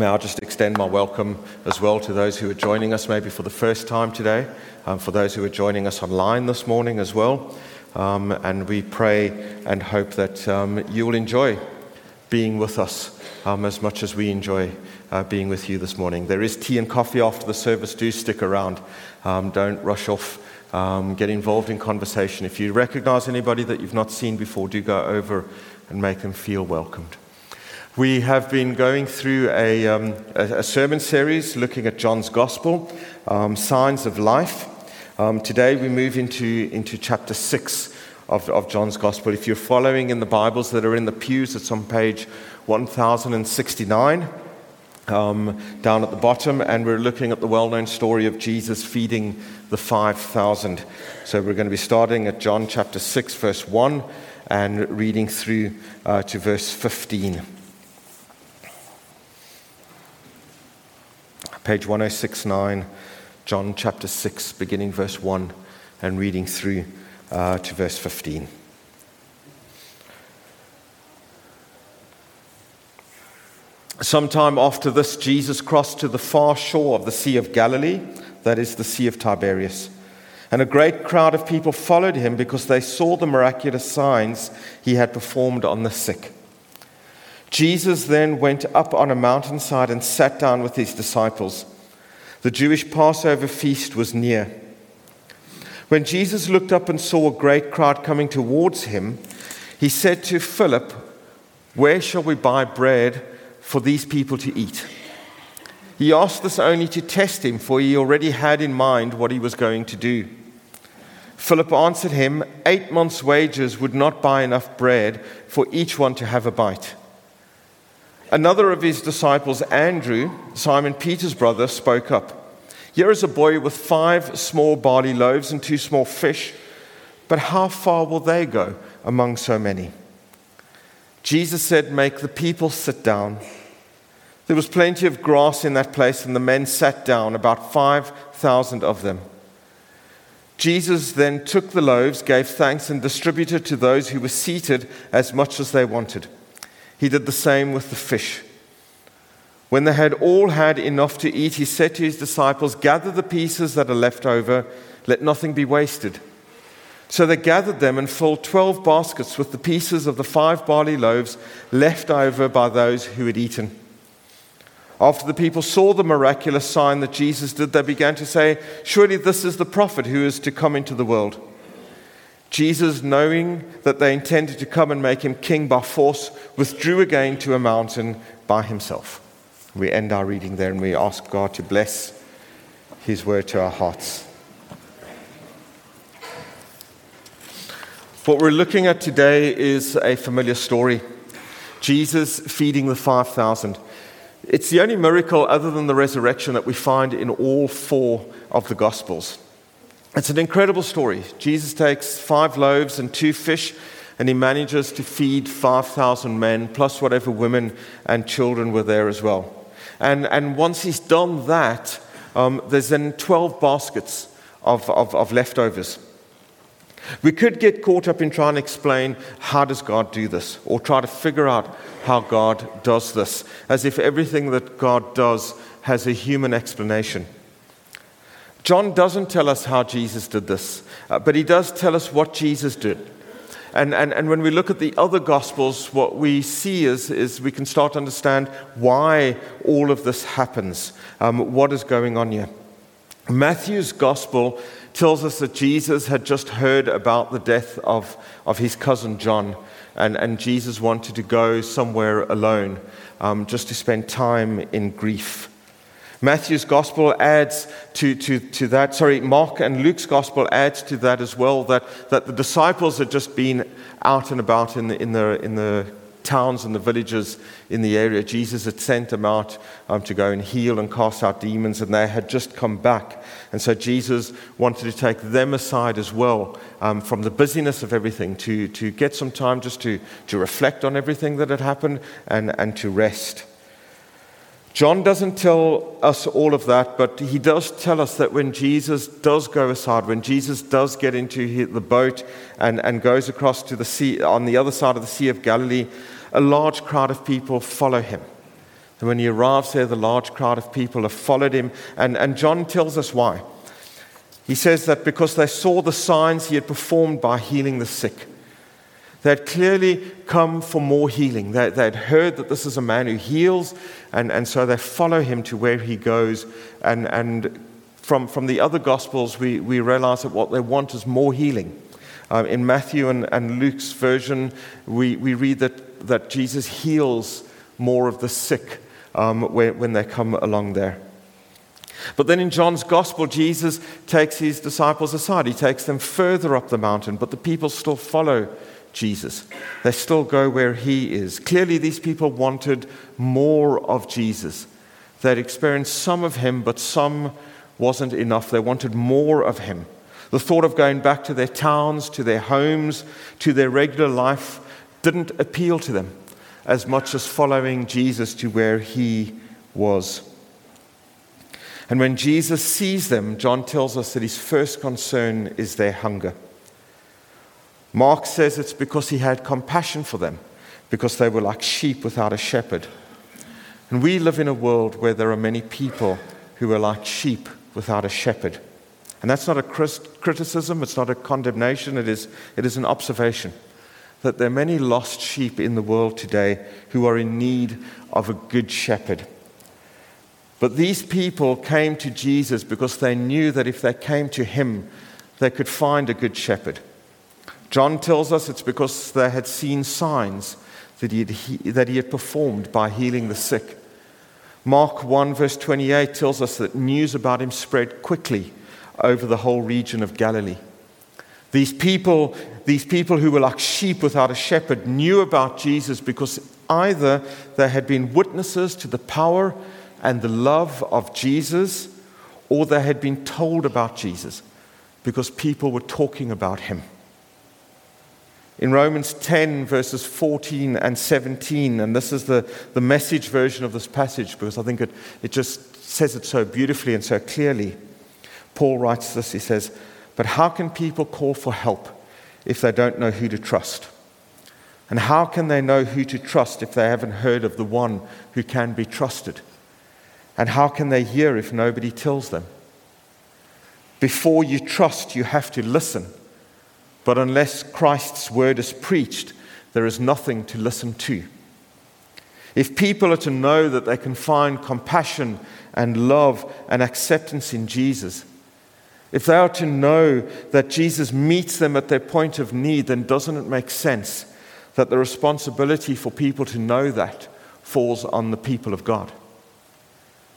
May I just extend my welcome as well to those who are joining us maybe for the first time today, um, for those who are joining us online this morning as well. Um, and we pray and hope that um, you will enjoy being with us um, as much as we enjoy uh, being with you this morning. There is tea and coffee after the service. Do stick around. Um, don't rush off. Um, get involved in conversation. If you recognize anybody that you've not seen before, do go over and make them feel welcomed. We have been going through a, um, a, sermon series looking at John's Gospel, um, Signs of Life. Um, today we move into, into chapter 6 of, of John's Gospel. If you're following in the Bibles that are in the pews, it's on page 1069 um, down at the bottom, and we're looking at the well known story of Jesus feeding the 5,000. So we're going to be starting at John chapter 6, verse 1, and reading through uh, to verse 15. Page 1069, John chapter 6, beginning verse 1, and reading through uh, to verse 15. Sometime after this, Jesus crossed to the far shore of the Sea of Galilee, that is, the Sea of Tiberias. And a great crowd of people followed him because they saw the miraculous signs he had performed on the sick. Jesus then went up on a mountainside and sat down with his disciples. The Jewish Passover feast was near. When Jesus looked up and saw a great crowd coming towards him, he said to Philip, Where shall we buy bread? for these people to eat. He asked this only to test him, for he already had in mind what he was going to do. Philip answered him, Eight months' wages would not buy enough bread for each one to have a bite. Another of his disciples, Andrew, Simon Peter's brother, spoke up. Here is a boy with five small barley loaves and two small fish, but how far will they go among so many? Jesus said, Make the people sit down. There was plenty of grass in that place, and the men sat down, about 5,000 of them. Jesus then took the loaves, gave thanks, and distributed to those who were seated as much as they wanted. He did the same with the fish. When they had all had enough to eat, he said to his disciples, Gather the pieces that are left over, let nothing be wasted. So they gathered them and filled twelve baskets with the pieces of the five barley loaves left over by those who had eaten. After the people saw the miraculous sign that Jesus did, they began to say, Surely this is the prophet who is to come into the world. Jesus, knowing that they intended to come and make him king by force, withdrew again to a mountain by himself. We end our reading there and we ask God to bless his word to our hearts. What we're looking at today is a familiar story Jesus feeding the 5,000. It's the only miracle other than the resurrection that we find in all four of the Gospels. It's an incredible story. Jesus takes five loaves and two fish, and he manages to feed 5,000 men, plus whatever women and children were there as well. And, and once he's done that, um, there's then 12 baskets of, of, of leftovers. We could get caught up in trying to explain how does God do this or try to figure out how God does this as if everything that God does has a human explanation. John doesn't tell us how Jesus did this, uh, but he does tell us what Jesus did. And, and, and when we look at the other Gospels, what we see is, is we can start to understand why all of this happens, um, what is going on here. Matthew's Gospel tells us that Jesus had just heard about the death of, of his cousin John, and, and Jesus wanted to go somewhere alone um, just to spend time in grief. Matthew's gospel adds to, to, to that, sorry, Mark and Luke's gospel adds to that as well, that, that the disciples had just been out and about in the, in the, in the towns and the villages in the area. Jesus had sent them out um, to go and heal and cast out demons, and they had just come back. And so Jesus wanted to take them aside as well um, from the busyness of everything to, to get some time just to, to reflect on everything that had happened and, and to rest. John doesn't tell us all of that, but he does tell us that when Jesus does go aside, when Jesus does get into the boat and, and goes across to the sea, on the other side of the Sea of Galilee, a large crowd of people follow him. And when he arrives there, the large crowd of people have followed him. And, and John tells us why. He says that because they saw the signs he had performed by healing the sick. They had clearly come for more healing. They, they heard that this is a man who heals, and, and so they follow him to where he goes. And, and from, from the other Gospels, we, we realize that what they want is more healing. Um, in Matthew and, and Luke's version, we, we read that, that Jesus heals more of the sick um, when, when they come along there. But then in John's gospel, Jesus takes his disciples aside. He takes them further up the mountain, but the people still follow Jesus. They still go where he is. Clearly, these people wanted more of Jesus. They'd experienced some of him, but some wasn't enough. They wanted more of him. The thought of going back to their towns, to their homes, to their regular life didn't appeal to them as much as following Jesus to where he was. And when Jesus sees them, John tells us that his first concern is their hunger. Mark says it's because he had compassion for them, because they were like sheep without a shepherd. And we live in a world where there are many people who are like sheep without a shepherd. And that's not a criticism, it's not a condemnation, it is, it is an observation that there are many lost sheep in the world today who are in need of a good shepherd. But these people came to Jesus because they knew that if they came to him, they could find a good shepherd. John tells us it's because they had seen signs that he had, he, that he had performed by healing the sick. Mark 1, verse 28 tells us that news about him spread quickly over the whole region of Galilee. These people, these people who were like sheep without a shepherd knew about Jesus because either they had been witnesses to the power and the love of Jesus, or they had been told about Jesus because people were talking about him. In Romans 10, verses 14 and 17, and this is the, the message version of this passage because I think it, it just says it so beautifully and so clearly. Paul writes this he says, But how can people call for help if they don't know who to trust? And how can they know who to trust if they haven't heard of the one who can be trusted? And how can they hear if nobody tells them? Before you trust, you have to listen. But unless Christ's word is preached, there is nothing to listen to. If people are to know that they can find compassion and love and acceptance in Jesus, if they are to know that Jesus meets them at their point of need, then doesn't it make sense that the responsibility for people to know that falls on the people of God?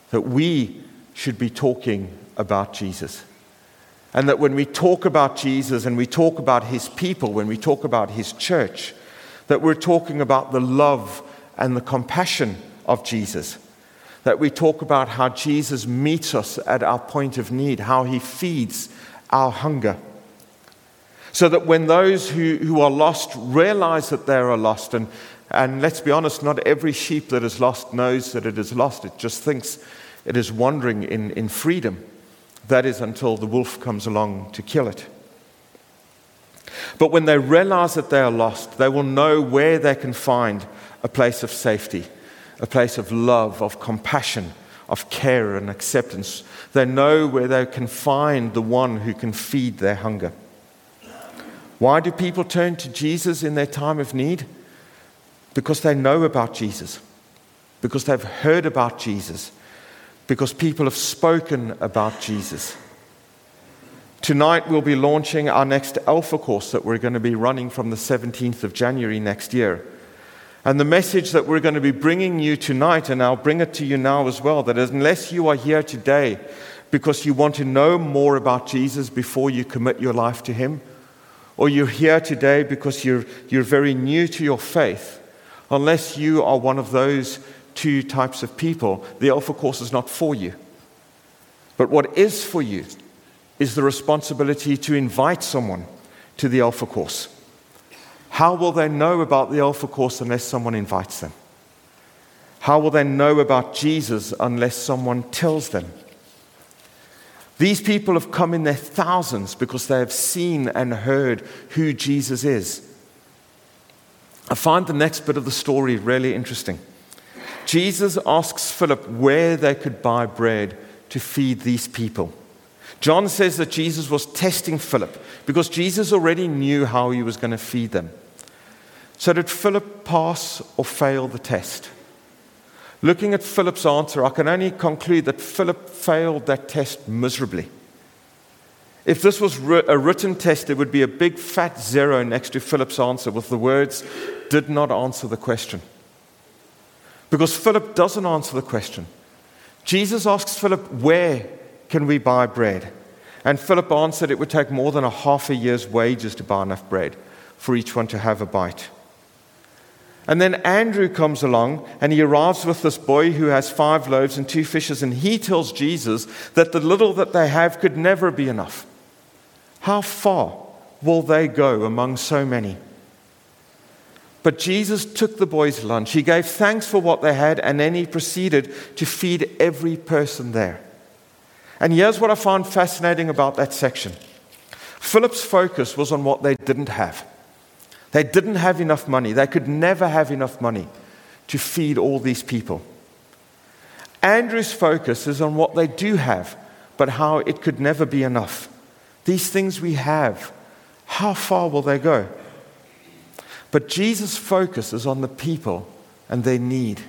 That we should be talking about Jesus. And that when we talk about Jesus and we talk about his people, when we talk about his church, that we're talking about the love and the compassion of Jesus. That we talk about how Jesus meets us at our point of need, how he feeds our hunger. So that when those who, who are lost realize that they are lost, and, and let's be honest, not every sheep that is lost knows that it is lost, it just thinks it is wandering in, in freedom. That is until the wolf comes along to kill it. But when they realize that they are lost, they will know where they can find a place of safety, a place of love, of compassion, of care and acceptance. They know where they can find the one who can feed their hunger. Why do people turn to Jesus in their time of need? Because they know about Jesus, because they've heard about Jesus, because people have spoken about Jesus. Tonight, we'll be launching our next Alpha course that we're going to be running from the 17th of January next year. And the message that we're going to be bringing you tonight, and I'll bring it to you now as well, that unless you are here today because you want to know more about Jesus before you commit your life to Him, or you're here today because you're, you're very new to your faith, unless you are one of those two types of people, the Alpha course is not for you. But what is for you is the responsibility to invite someone to the Alpha course. How will they know about the Alpha course unless someone invites them? How will they know about Jesus unless someone tells them? These people have come in their thousands because they have seen and heard who Jesus is. I find the next bit of the story really interesting. Jesus asks Philip where they could buy bread to feed these people. John says that Jesus was testing Philip because Jesus already knew how he was going to feed them. So, did Philip pass or fail the test? Looking at Philip's answer, I can only conclude that Philip failed that test miserably. If this was a written test, it would be a big fat zero next to Philip's answer with the words, did not answer the question. Because Philip doesn't answer the question. Jesus asks Philip, Where can we buy bread? And Philip answered, It would take more than a half a year's wages to buy enough bread for each one to have a bite. And then Andrew comes along and he arrives with this boy who has five loaves and two fishes, and he tells Jesus that the little that they have could never be enough. How far will they go among so many? But Jesus took the boys' lunch. He gave thanks for what they had, and then he proceeded to feed every person there. And here's what I found fascinating about that section Philip's focus was on what they didn't have. They didn't have enough money, they could never have enough money to feed all these people. Andrew's focus is on what they do have, but how it could never be enough. These things we have, how far will they go? But Jesus focuses on the people and their need.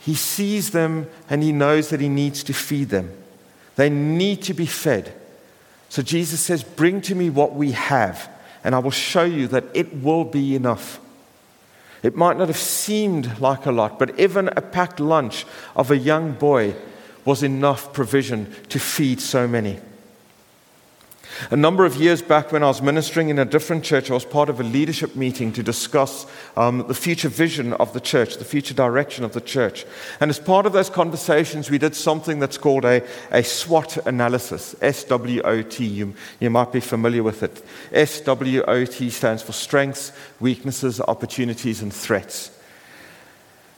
He sees them and he knows that he needs to feed them. They need to be fed. So Jesus says, Bring to me what we have, and I will show you that it will be enough. It might not have seemed like a lot, but even a packed lunch of a young boy was enough provision to feed so many. A number of years back, when I was ministering in a different church, I was part of a leadership meeting to discuss um, the future vision of the church, the future direction of the church. And as part of those conversations, we did something that's called a, a SWOT analysis S W O T. You, you might be familiar with it. S W O T stands for strengths, weaknesses, opportunities, and threats.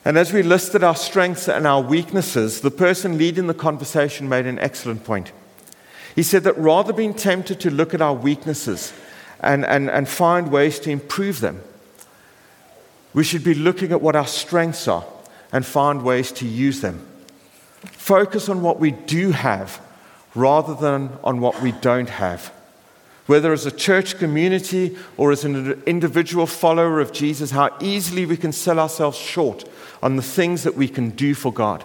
And as we listed our strengths and our weaknesses, the person leading the conversation made an excellent point. He said that rather than being tempted to look at our weaknesses and, and, and find ways to improve them, we should be looking at what our strengths are and find ways to use them. Focus on what we do have rather than on what we don't have. Whether as a church community or as an individual follower of Jesus, how easily we can sell ourselves short on the things that we can do for God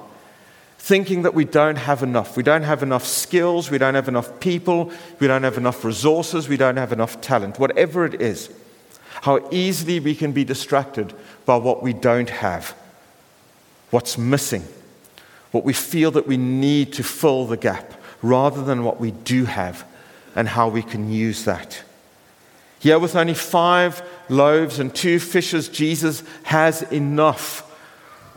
thinking that we don't have enough. We don't have enough skills, we don't have enough people, we don't have enough resources, we don't have enough talent, whatever it is. How easily we can be distracted by what we don't have, what's missing, what we feel that we need to fill the gap, rather than what we do have and how we can use that. Here, with only five loaves and two fishes, Jesus has enough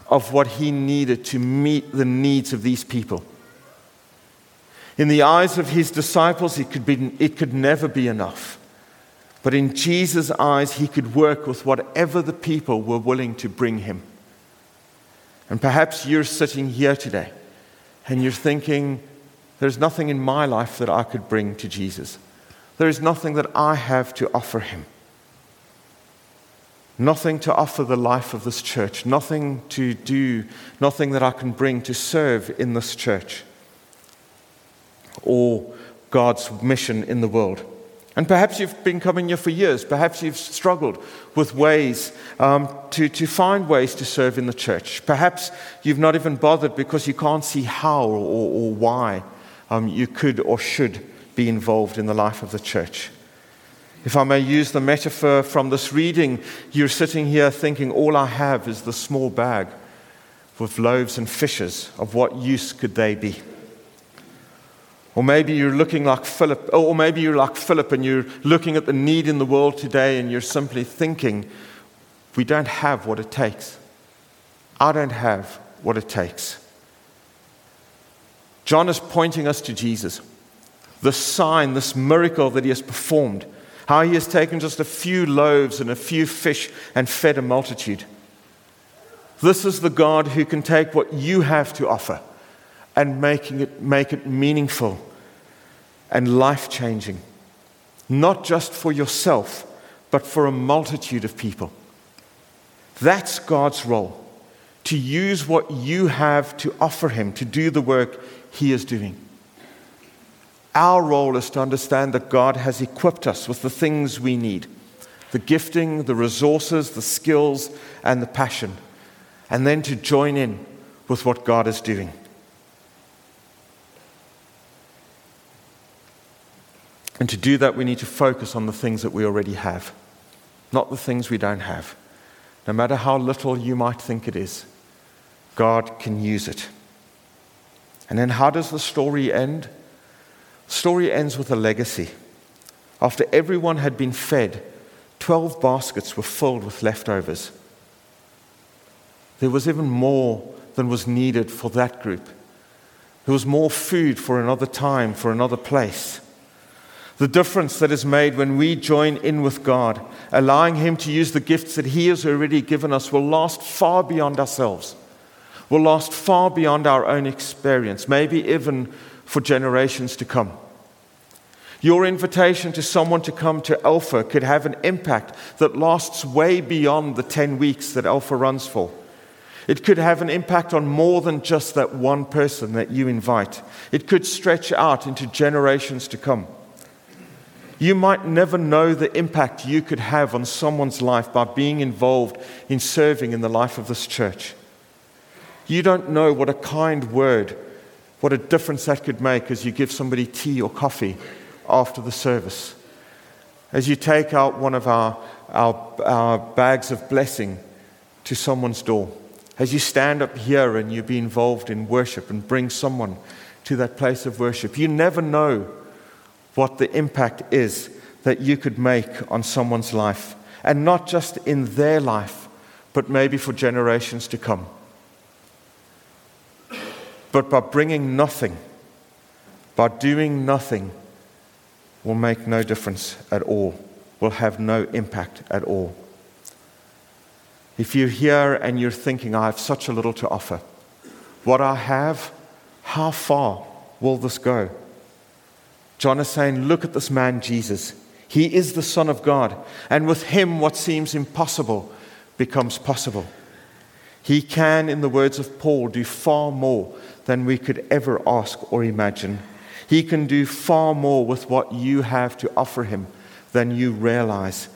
of what he needed to meet the needs of these people. In the eyes of his disciples, it could, be, it could never be enough. But in Jesus' eyes, he could work with whatever the people were willing to bring him. And perhaps you're sitting here today and you're thinking, there's nothing in my life that I could bring to Jesus. There is nothing that I have to offer him nothing to offer the life of this church, nothing to do, nothing that I can bring to serve in this church or God's mission in the world. And perhaps you've been coming here for years. Perhaps you've struggled with ways um, to, to find ways to serve in the church. Perhaps you've not even bothered because you can't see how or, or why um, you could or should be involved in the life of the church. If I may use the metaphor from this reading, you're sitting here thinking, all I have is the small bag with loaves and fishes. Of what use could they be? Or maybe you're looking like Philip, or maybe you're like Philip and you're looking at the need in the world today and you're simply thinking, we don't have what it takes. I don't have what it takes. John is pointing us to Jesus, the sign, this miracle that he has performed how he has taken just a few loaves and a few fish and fed a multitude. This is the God who can take what you have to offer and making it, make it meaningful and life changing, not just for yourself, but for a multitude of people. That's God's role to use what you have to offer Him to do the work He is doing. Our role is to understand that God has equipped us with the things we need the gifting, the resources, the skills, and the passion, and then to join in with what God is doing. And to do that, we need to focus on the things that we already have, not the things we don't have. No matter how little you might think it is, God can use it. And then, how does the story end? Story ends with a legacy. After everyone had been fed, 12 baskets were filled with leftovers. There was even more than was needed for that group. There was more food for another time, for another place. The difference that is made when we join in with God, allowing Him to use the gifts that He has already given us, will last far beyond ourselves, will last far beyond our own experience, maybe even for generations to come. Your invitation to someone to come to Alpha could have an impact that lasts way beyond the 10 weeks that Alpha runs for. It could have an impact on more than just that one person that you invite. It could stretch out into generations to come. You might never know the impact you could have on someone's life by being involved in serving in the life of this church. You don't know what a kind word, what a difference that could make as you give somebody tea or coffee after the service. As you take out one of our, our, our bags of blessing to someone's door. As you stand up here and you be involved in worship and bring someone to that place of worship. You never know what the impact is that you could make on someone's life. And not just in their life, but maybe for generations to come. But by bringing nothing, by doing nothing, will make no difference at all, will have no impact at all. If you're here and you're thinking, I have such a little to offer, what I have, how far will this go? John is saying, Look at this man, Jesus. He is the Son of God, and with him, what seems impossible becomes possible. He can, in the words of Paul, do far more than we could ever ask or imagine. He can do far more with what you have to offer him than you realize,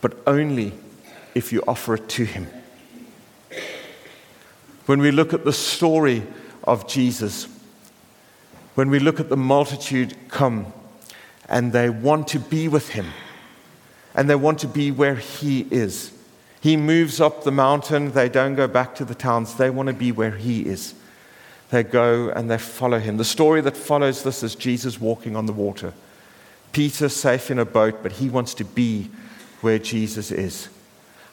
but only if you offer it to him. When we look at the story of Jesus, when we look at the multitude come and they want to be with him and they want to be where he is. He moves up the mountain, they don't go back to the towns, they want to be where he is they go and they follow him. The story that follows this is Jesus walking on the water. Peter safe in a boat, but he wants to be where Jesus is.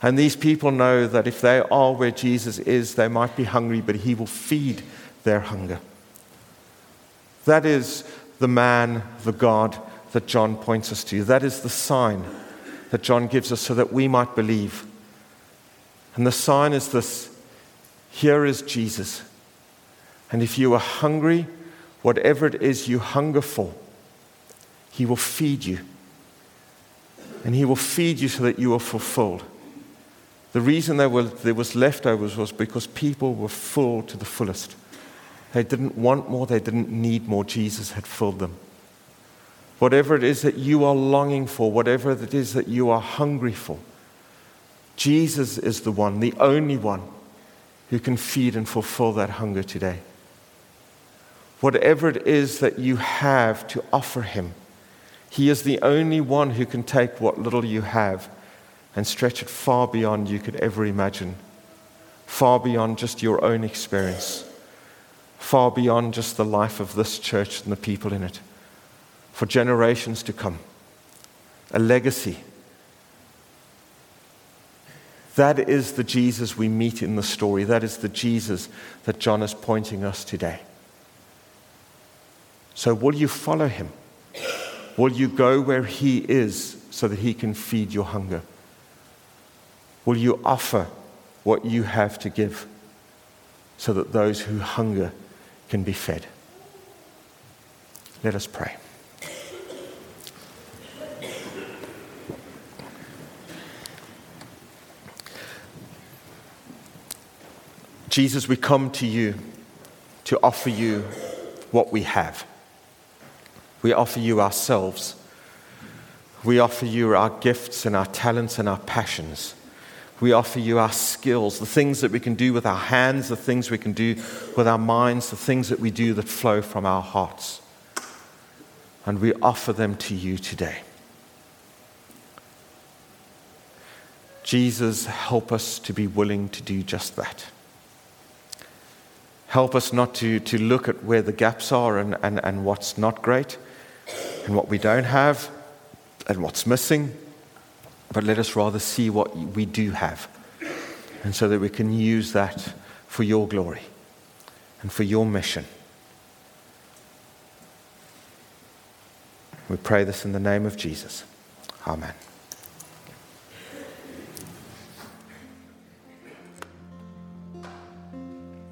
And these people know that if they are where Jesus is, they might be hungry, but he will feed their hunger. That is the man, the God that John points us to. That is the sign that John gives us so that we might believe. And the sign is this here is Jesus. And if you are hungry, whatever it is you hunger for, He will feed you. And He will feed you so that you are fulfilled. The reason there, were, there was leftovers was because people were full to the fullest. They didn't want more, they didn't need more. Jesus had filled them. Whatever it is that you are longing for, whatever it is that you are hungry for, Jesus is the one, the only one, who can feed and fulfill that hunger today whatever it is that you have to offer Him. He is the only one who can take what little you have and stretch it far beyond you could ever imagine, far beyond just your own experience, far beyond just the life of this church and the people in it, for generations to come. A legacy. That is the Jesus we meet in the story. That is the Jesus that John is pointing us today. So, will you follow him? Will you go where he is so that he can feed your hunger? Will you offer what you have to give so that those who hunger can be fed? Let us pray. Jesus, we come to you to offer you what we have. We offer you ourselves. We offer you our gifts and our talents and our passions. We offer you our skills, the things that we can do with our hands, the things we can do with our minds, the things that we do that flow from our hearts. And we offer them to you today. Jesus, help us to be willing to do just that. Help us not to, to look at where the gaps are and, and, and what's not great and what we don't have and what's missing, but let us rather see what we do have. And so that we can use that for your glory and for your mission. We pray this in the name of Jesus. Amen.